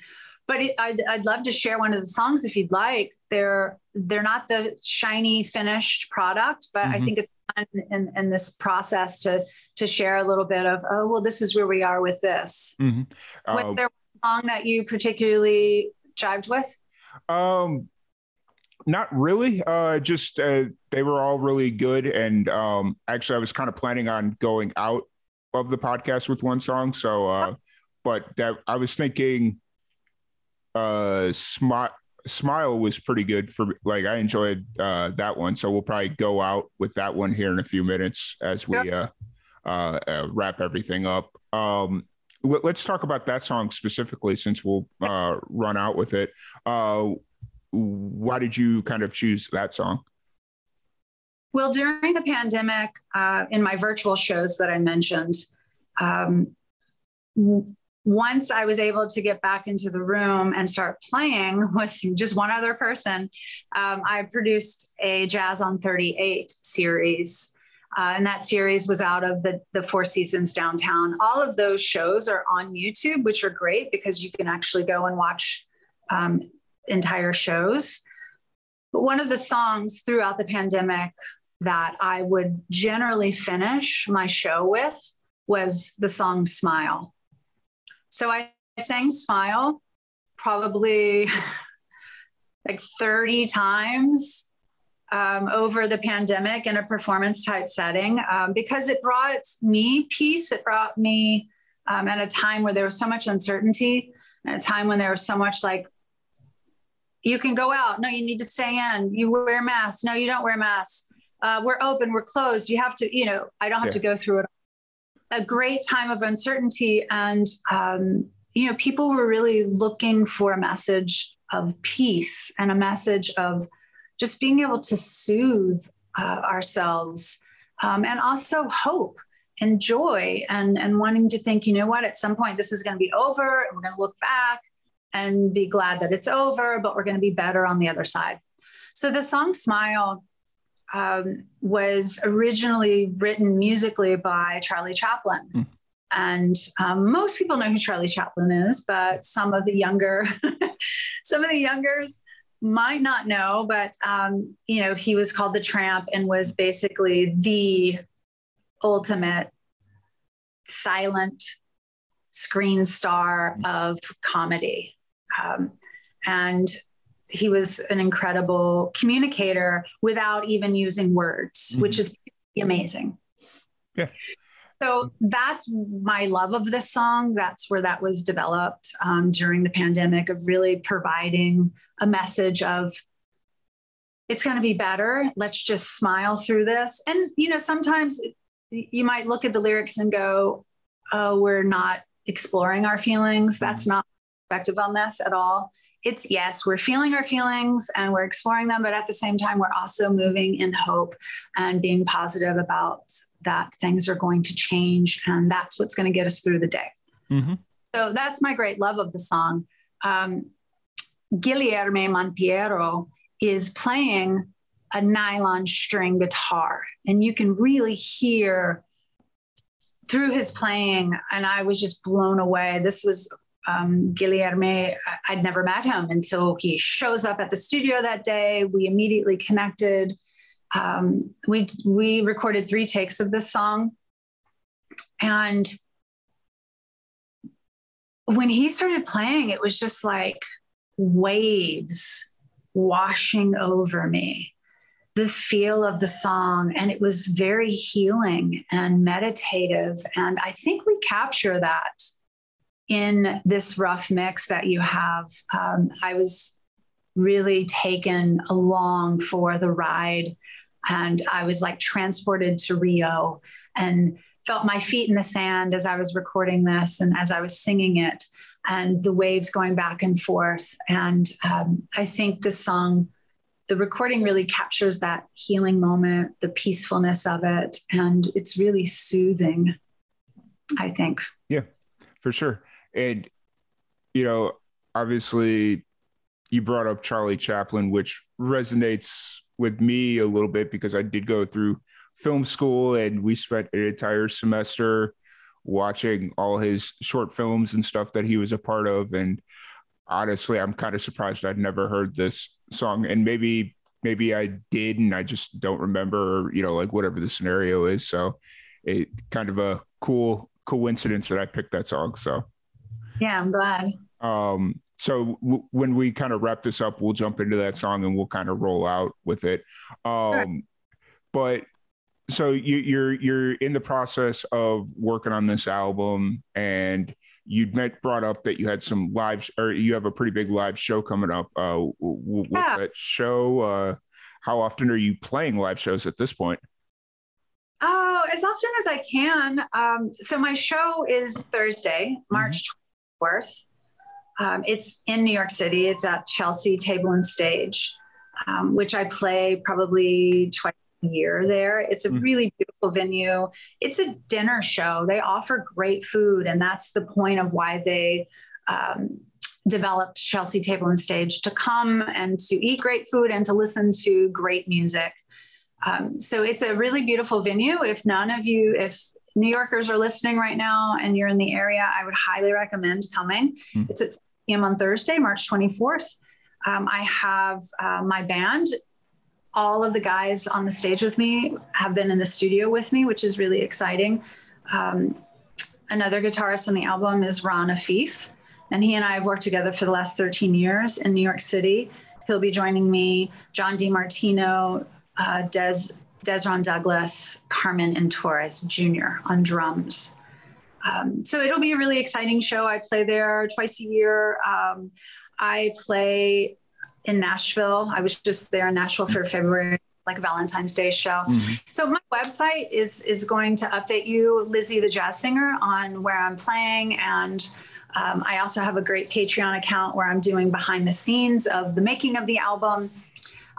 Speaker 2: but it, I'd, I'd love to share one of the songs if you'd like. They're they're not the shiny finished product, but mm-hmm. I think it's fun in, in this process to to share a little bit of oh well, this is where we are with this. Mm-hmm. Uh, Was there a song that you particularly jived with?
Speaker 1: Um, not really. Uh, just uh, they were all really good, and um, actually, I was kind of planning on going out of the podcast with one song. So, uh, but that I was thinking, uh, smile smile was pretty good for like I enjoyed uh, that one. So we'll probably go out with that one here in a few minutes as we uh, uh, uh, wrap everything up. Um, let, us talk about that song specifically since we'll uh, run out with it. Uh, why did you kind of choose that song?
Speaker 2: Well, during the pandemic, uh, in my virtual shows that I mentioned, um, once I was able to get back into the room and start playing with just one other person, um, I produced a Jazz on 38 series. Uh, and that series was out of the, the Four Seasons downtown. All of those shows are on YouTube, which are great because you can actually go and watch um, entire shows. But one of the songs throughout the pandemic that I would generally finish my show with was the song Smile. So I sang Smile probably like 30 times um, over the pandemic in a performance type setting um, because it brought me peace. It brought me um, at a time where there was so much uncertainty, at a time when there was so much like you can go out. No, you need to stay in. You wear masks. No, you don't wear masks. Uh, we're open. We're closed. You have to, you know, I don't have yeah. to go through it. A great time of uncertainty. And, um, you know, people were really looking for a message of peace and a message of just being able to soothe uh, ourselves um, and also hope and joy and, and wanting to think, you know what, at some point this is going to be over and we're going to look back and be glad that it's over, but we're going to be better on the other side. So the song Smile um, was originally written musically by Charlie Chaplin. Mm. And um, most people know who Charlie Chaplin is, but some of the younger, some of the youngers might not know. But um, you know, he was called the Tramp and was basically the ultimate silent screen star of comedy. Um, and he was an incredible communicator without even using words, mm-hmm. which is amazing.
Speaker 1: Yeah.
Speaker 2: So that's my love of this song. That's where that was developed um, during the pandemic of really providing a message of it's going to be better. Let's just smile through this. And, you know, sometimes you might look at the lyrics and go, oh, we're not exploring our feelings. That's mm-hmm. not perspective on this at all. It's yes, we're feeling our feelings and we're exploring them, but at the same time, we're also moving in hope and being positive about that things are going to change. And that's what's going to get us through the day. Mm-hmm. So that's my great love of the song. Um, Guilherme Monteiro is playing a nylon string guitar, and you can really hear through his playing. And I was just blown away. This was um, Guilherme. I'd never met him until he shows up at the studio that day. We immediately connected. Um, we we recorded three takes of this song, and when he started playing, it was just like waves washing over me the feel of the song and it was very healing and meditative and i think we capture that in this rough mix that you have um, i was really taken along for the ride and i was like transported to rio and felt my feet in the sand as i was recording this and as i was singing it and the waves going back and forth. And um, I think the song, the recording really captures that healing moment, the peacefulness of it, and it's really soothing, I think.
Speaker 1: Yeah, for sure. And, you know, obviously you brought up Charlie Chaplin, which resonates with me a little bit because I did go through film school and we spent an entire semester watching all his short films and stuff that he was a part of. And honestly, I'm kind of surprised I'd never heard this song. And maybe, maybe I did, and I just don't remember, you know, like whatever the scenario is. So it kind of a cool coincidence that I picked that song. So
Speaker 2: yeah, I'm glad.
Speaker 1: Um, so w- when we kind of wrap this up, we'll jump into that song and we'll kind of roll out with it. Um, sure. but so you, you're you're in the process of working on this album and you'd met brought up that you had some live or you have a pretty big live show coming up uh what's yeah. that show uh how often are you playing live shows at this point
Speaker 2: oh as often as i can um so my show is thursday mm-hmm. march 24th um, it's in new york city it's at chelsea table and stage um, which i play probably twice a year there. It's a mm. really beautiful venue. It's a dinner show. They offer great food, and that's the point of why they um, developed Chelsea Table and Stage to come and to eat great food and to listen to great music. Um, so it's a really beautiful venue. If none of you, if New Yorkers are listening right now and you're in the area, I would highly recommend coming. Mm. It's at 6 p.m. on Thursday, March 24th. Um, I have uh, my band all of the guys on the stage with me have been in the studio with me, which is really exciting. Um, another guitarist on the album is Ron Affif, and he and I have worked together for the last 13 years in New York City. He'll be joining me, John DiMartino, uh, Des, Dezron Douglas, Carmen Intorre Jr. on drums. Um, so it'll be a really exciting show. I play there twice a year. Um, I play in Nashville. I was just there in Nashville for February like Valentine's Day show. Mm-hmm. So my website is is going to update you, Lizzie the Jazz Singer, on where I'm playing, and um, I also have a great Patreon account where I'm doing behind the scenes of the making of the album.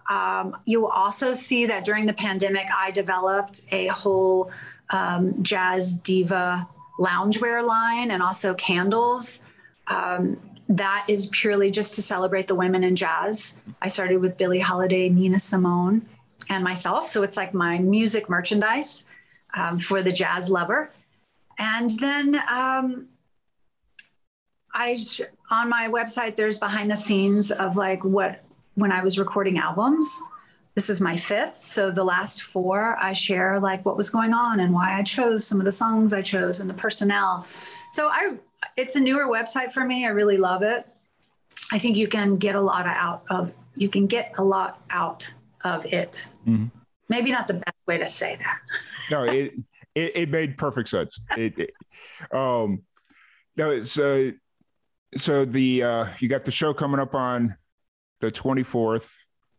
Speaker 2: Um, you will also see that during the pandemic, I developed a whole um, jazz diva loungewear line and also candles. Um, that is purely just to celebrate the women in jazz. I started with Billie Holiday, Nina Simone, and myself. So it's like my music merchandise um, for the jazz lover. And then um, I on my website there's behind the scenes of like what when I was recording albums. This is my fifth. So the last four I share like what was going on and why I chose some of the songs I chose and the personnel. So I it's a newer website for me. I really love it. I think you can get a lot out of you can get a lot out of it. Mm-hmm. Maybe not the best way to say that.
Speaker 1: no, it, it, it made perfect sense. It, it um no so so the uh you got the show coming up on the 24th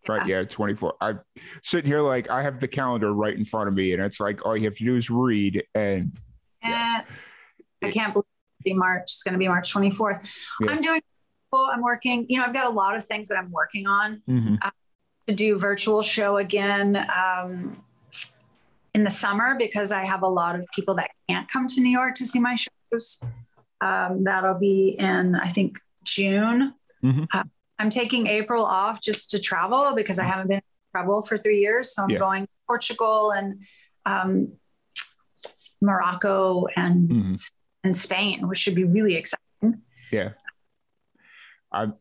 Speaker 1: right yeah 24 i'm sitting here like i have the calendar right in front of me and it's like all you have to do is read and
Speaker 2: yeah. i can't believe March. It's going to be March 24th. Yeah. I'm doing I'm working, you know, I've got a lot of things that I'm working on
Speaker 1: Mhm.
Speaker 2: uh, to do virtual show again um, in the summer because I have a lot of people that can't come to New York to see my shows. Um, that'll be in, I think, June.
Speaker 1: Mhm.
Speaker 2: Uh, I'm taking April off just to travel because I haven't been travel for three years. So I'm
Speaker 1: Yeah.
Speaker 2: going to Portugal and um, Morocco and
Speaker 1: Mhm.
Speaker 2: and Spain, which should be really exciting.
Speaker 1: Yeah. I'm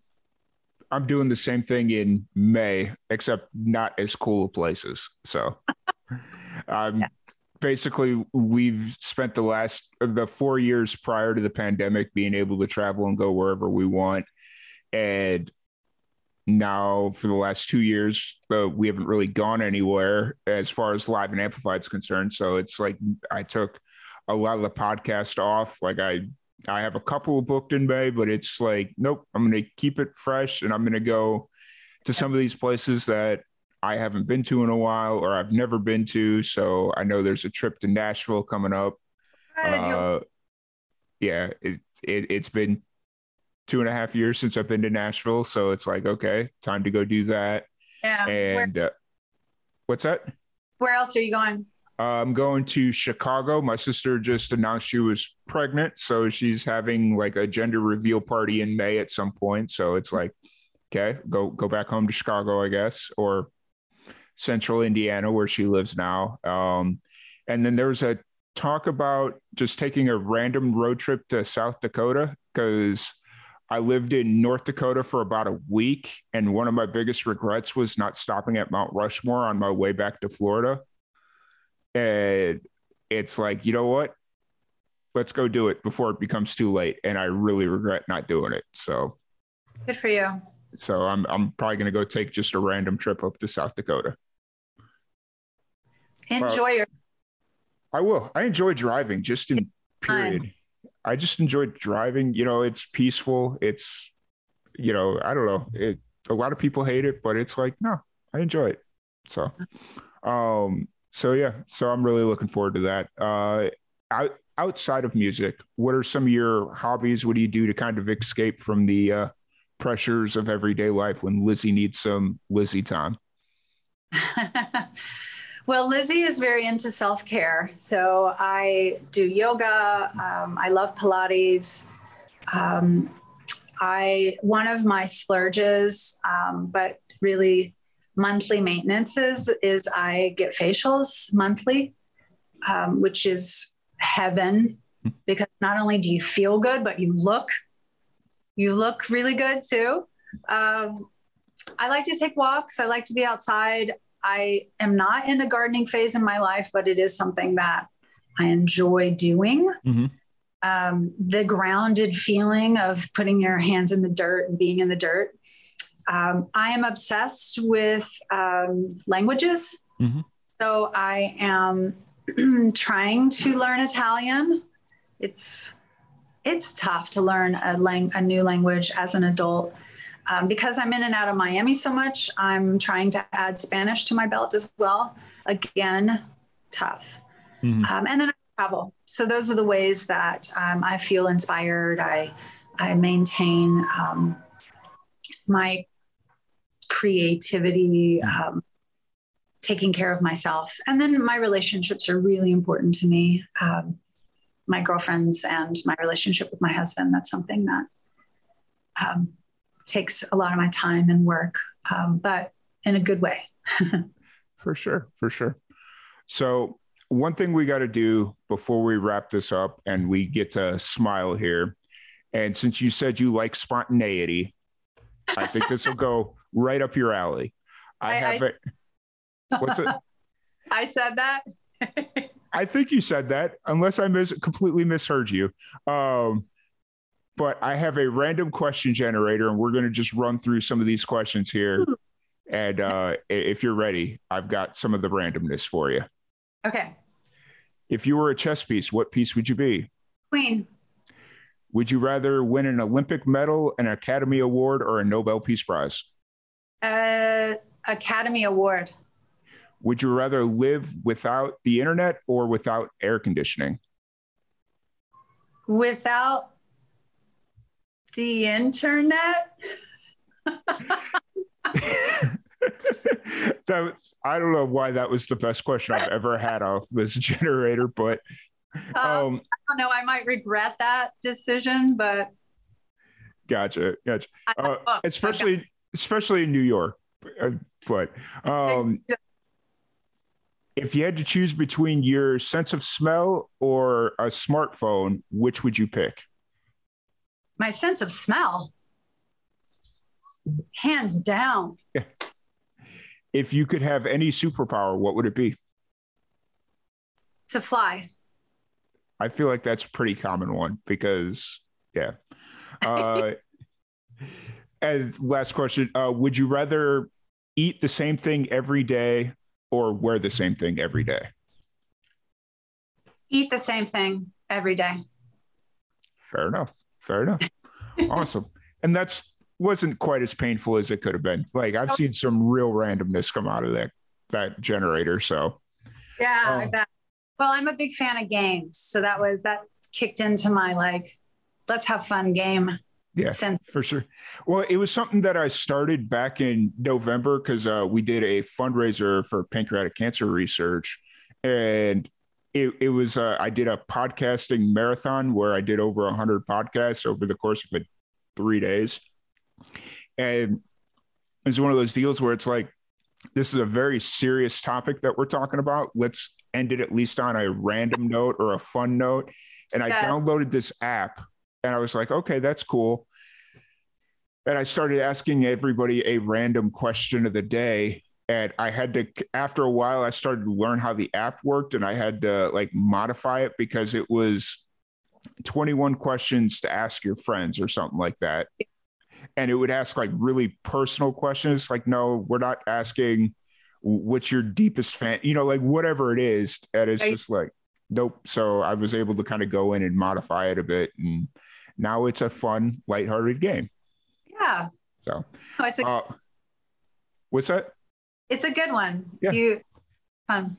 Speaker 1: I'm doing the same thing in May, except not as cool places. So um
Speaker 2: Yeah.
Speaker 1: basically we've spent the last the four years prior to the pandemic being able to travel and go wherever we want. And now for the last two years, uh, we haven't really gone anywhere as far as live and amplified is concerned. So it's like I took a lot of the podcast off. Like I I have a couple booked in May, but it's like, nope, I'm going to keep it fresh and I'm going to go to some of these places that I haven't been to in a while or I've never been to. So I know there's a trip to Nashville coming up. Uh, yeah, it, it, it's been two and a half years since I've been to Nashville. So it's like, okay, time to go do that.
Speaker 2: yeah. Where,
Speaker 1: And uh, what's that?
Speaker 2: where else are you going?
Speaker 1: Uh, I'm going to Chicago. My sister just announced she was pregnant, so she's having like a gender reveal party in May at some point. So it's like, okay, go go back home to Chicago, I guess, or Central Indiana where she lives now. Um, and then there's a talk about just taking a random road trip to South Dakota because I lived in North Dakota for about a week, and one of my biggest regrets was not stopping at Mount Rushmore on my way back to Florida. And it's like you know what? Let's go do it before it becomes too late. And i really regret not doing it. So
Speaker 2: Good for you.
Speaker 1: so i'm i'm probably going to go take just a random trip up to south dakota.
Speaker 2: Enjoy your.
Speaker 1: i will. I enjoy driving just in period i just enjoy driving. You know it's peaceful. It's you know i don't know. It a lot of people hate it but it's like no i enjoy it. So um so yeah so i'm really looking forward to that. Uh out, outside of music what are some of your hobbies? What do you do to kind of escape from the uh pressures of everyday life when lizzie needs some lizzie time
Speaker 2: well, Lizzie is very into self care. So I do yoga. Um, I love Pilates. Um, I one of my splurges, um, but really monthly maintenances is I get facials monthly, um, which is heaven because not only do you feel good, but you look you look really good too. Um, I like to take walks. I like to be outside. I am not in a gardening phase in my life, but it is something that I enjoy doing.
Speaker 1: Mhm.
Speaker 2: Um, the grounded feeling of putting your hands in the dirt and being in the dirt. Um, I am obsessed with um, languages.
Speaker 1: Mhm.
Speaker 2: So I am trying to learn Italian. It's it's tough to learn a, lang- a new language as an adult. Um, because I'm in and out of Miami so much, I'm trying to add Spanish to my belt as well. Again, tough.
Speaker 1: Mhm.
Speaker 2: Um, and then I travel. So those are the ways that um, I feel inspired. I I maintain um, my creativity, um, taking care of myself, and then my relationships are really important to me. Um, my girlfriends and my relationship with my husband. That's something that um, takes a lot of my time and work, um, but in a good way.
Speaker 1: For sure, for sure. So, one thing we got to do before we wrap this up and we get to smile here, and since you said you like spontaneity, I think this will go right up your alley. I,
Speaker 2: I-
Speaker 1: have it. What's it?
Speaker 2: I said that.
Speaker 1: I think you said that, unless I mis- completely misheard you. Um, but I have a random question generator, and we're going to just run through some of these questions here. And uh, if you're ready, I've got some of the randomness for you.
Speaker 2: okay.
Speaker 1: If you were a chess piece, what piece would you be?
Speaker 2: Queen.
Speaker 1: Would you rather win an Olympic medal, an Academy Award, or a Nobel Peace Prize?
Speaker 2: Uh, Academy Award.
Speaker 1: Would you rather live without the internet or without air conditioning?
Speaker 2: Without The internet?
Speaker 1: that I don't know why that was the best question I've ever had off this generator, but
Speaker 2: um, um, I don't know. I might regret that decision, but
Speaker 1: gotcha, gotcha. Uh, especially, especially in New York. Uh, but um, if you had to choose between your sense of smell or a smartphone, which would you pick?
Speaker 2: My sense of smell, hands down. Yeah.
Speaker 1: If you could have any superpower, what would it be?
Speaker 2: To fly.
Speaker 1: I feel like that's a pretty common one because, yeah. Uh, and last question uh, Would you rather eat the same thing every day or wear the same thing every day?
Speaker 2: Eat the same thing every day.
Speaker 1: Fair enough. Fair enough. awesome. And that's wasn't quite as painful as it could have been. Like I've seen some real randomness come out of that that generator. So
Speaker 2: yeah, um, well, I'm a big fan of games, so that was that kicked into my like, let's have fun game.
Speaker 1: Yeah, sense. for sure. Well, it was something that I started back in November because uh, we did a fundraiser for pancreatic cancer research, and it, it was uh, I did a podcasting marathon where I did over hundred podcasts over the course of like three days, and it's one of those deals where it's like this is a very serious topic that we're talking about. Let's end it at least on a random note or a fun note. And I downloaded this app and I was like, okay, that's cool. And I started asking everybody a random question of the day. And I had to, after a while, I started to learn how the app worked and I had to like modify it because it was 21 questions to ask your friends or something like that. And it would ask like really personal questions like no we're not asking what's your deepest fan you know like whatever it is and it's just like nope. So i was able to kind of go in and modify it a bit and now it's a fun lighthearted game.
Speaker 2: Yeah.
Speaker 1: So oh, it's a, uh, what's that
Speaker 2: it's a good one yeah. you fun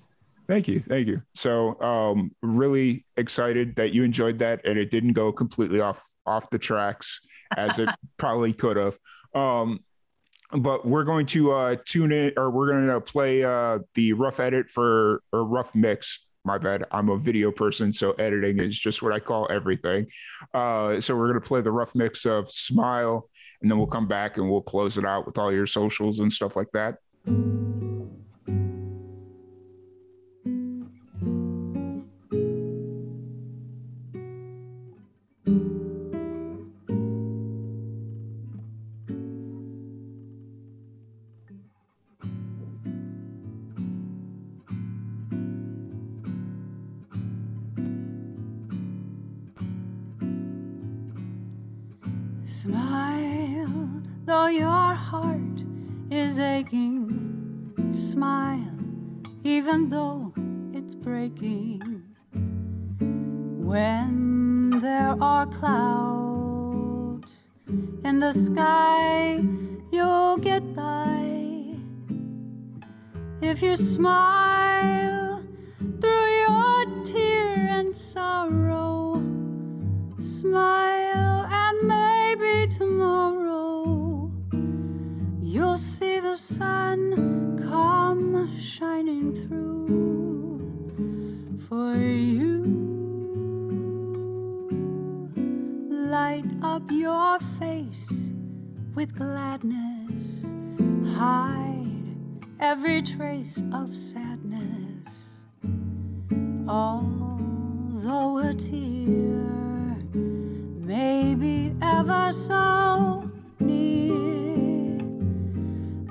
Speaker 1: Thank you. Thank you. So um really excited that you enjoyed that and it didn't go completely off off the tracks as it probably could have. Um, but we're going to uh, tune in, or we're going to play uh, the rough edit for or rough mix. My bad. I'm a video person, so editing is just what I call everything. Uh, so we're going to play the rough mix of "Smile," and then we'll come back and we'll close it out with all your socials and stuff like that.
Speaker 3: Even smile through your tear and sorrow, smile and maybe tomorrow you'll see the sun come shining through for you. Light up your face with gladness, hide every trace of sadness. Although a tear may be ever so near,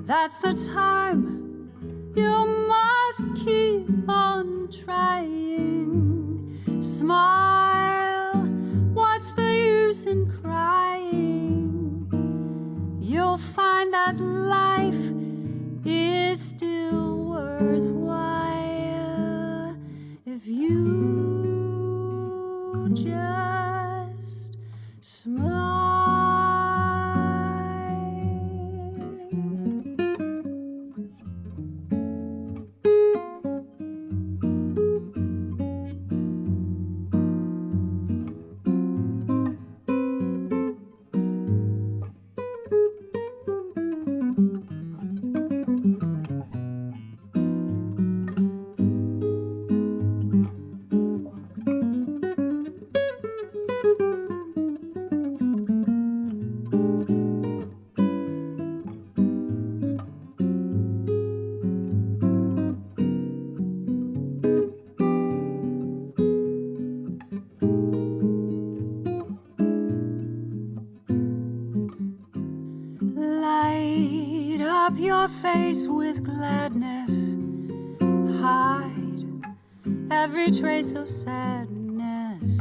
Speaker 3: that's the time you must keep on trying. Smile, what's the use in crying? You'll find that life is still worthwhile if you face with gladness. Hide every trace of sadness.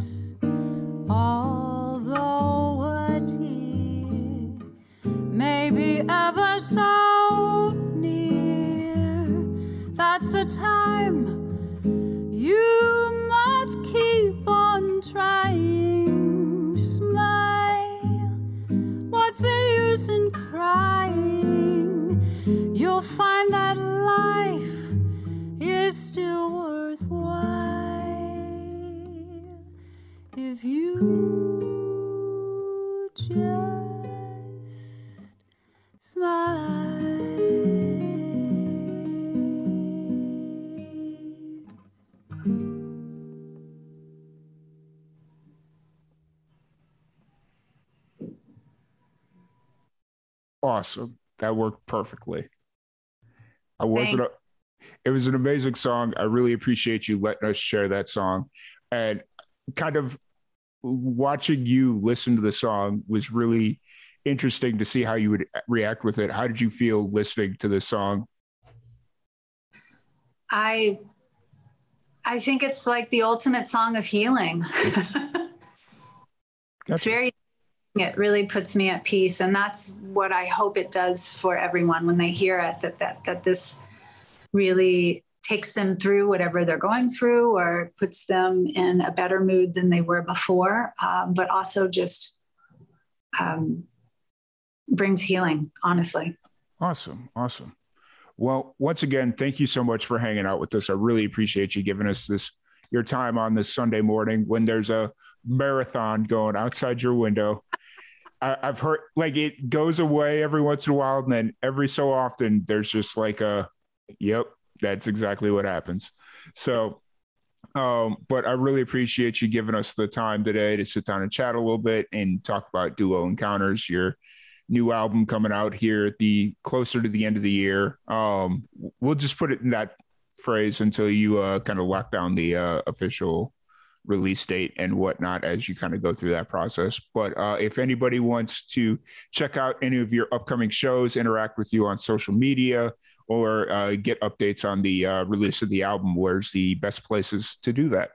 Speaker 1: Awesome. That worked perfectly. I wasn't. A, it was an amazing song. I really appreciate you letting us share that song, and kind of watching you listen to the song was really interesting to see how you would react with it. How did you feel listening to this song?
Speaker 2: I I think it's like the ultimate song of healing. It's very it really puts me at peace and that's what I hope it does for everyone when they hear it that that that this really takes them through whatever they're going through or puts them in a better mood than they were before um, but also just um, brings healing honestly
Speaker 1: Awesome. Awesome. Well, once again, thank you so much for hanging out with us. I really appreciate you giving us this your time on this Sunday morning when there's a marathon going outside your window. I, I've heard like it goes away every once in a while, and then every so often there's just like a, yep, that's exactly what happens. So, um, but I really appreciate you giving us the time today to sit down and chat a little bit and talk about Duo Encounters, your new album coming out here at the closer to the end of the year. Um, we'll just put it in that phrase until you uh, kind of lock down the uh, official release date and whatnot as you kind of go through that process. But uh, if anybody wants to check out any of your upcoming shows, interact with you on social media, or uh, get updates on the uh, release of the album, where's the best places to do that?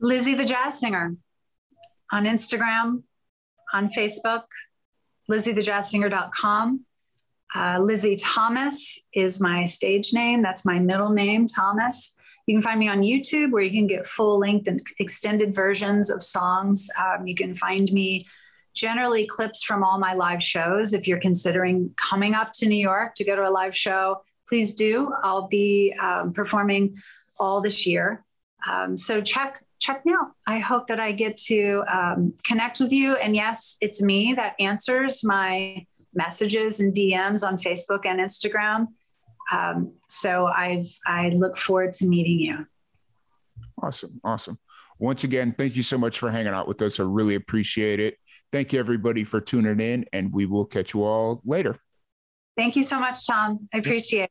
Speaker 2: Lizzie the Jazz Singer on Instagram, on Facebook, lizziethejazzsinger.com. Uh, Lizzie Thomas is my stage name. That's my middle name, Thomas. You can find me on YouTube where you can get full length and extended versions of songs. Um, you can find me generally clips from all my live shows. If you're considering coming up to New York to go to a live show, please do. I'll be um, performing all this year. Um, so check check me out. I hope that I get to um, connect with you. And yes, it's me that answers my messages and DMs on Facebook and Instagram. Um, so I've I look forward to meeting you.
Speaker 1: Awesome. Awesome. Once again, thank you so much for hanging out with us. I really appreciate it. Thank you, everybody, for tuning in, and we will catch you all later.
Speaker 2: Thank you so much, Tom. I appreciate it.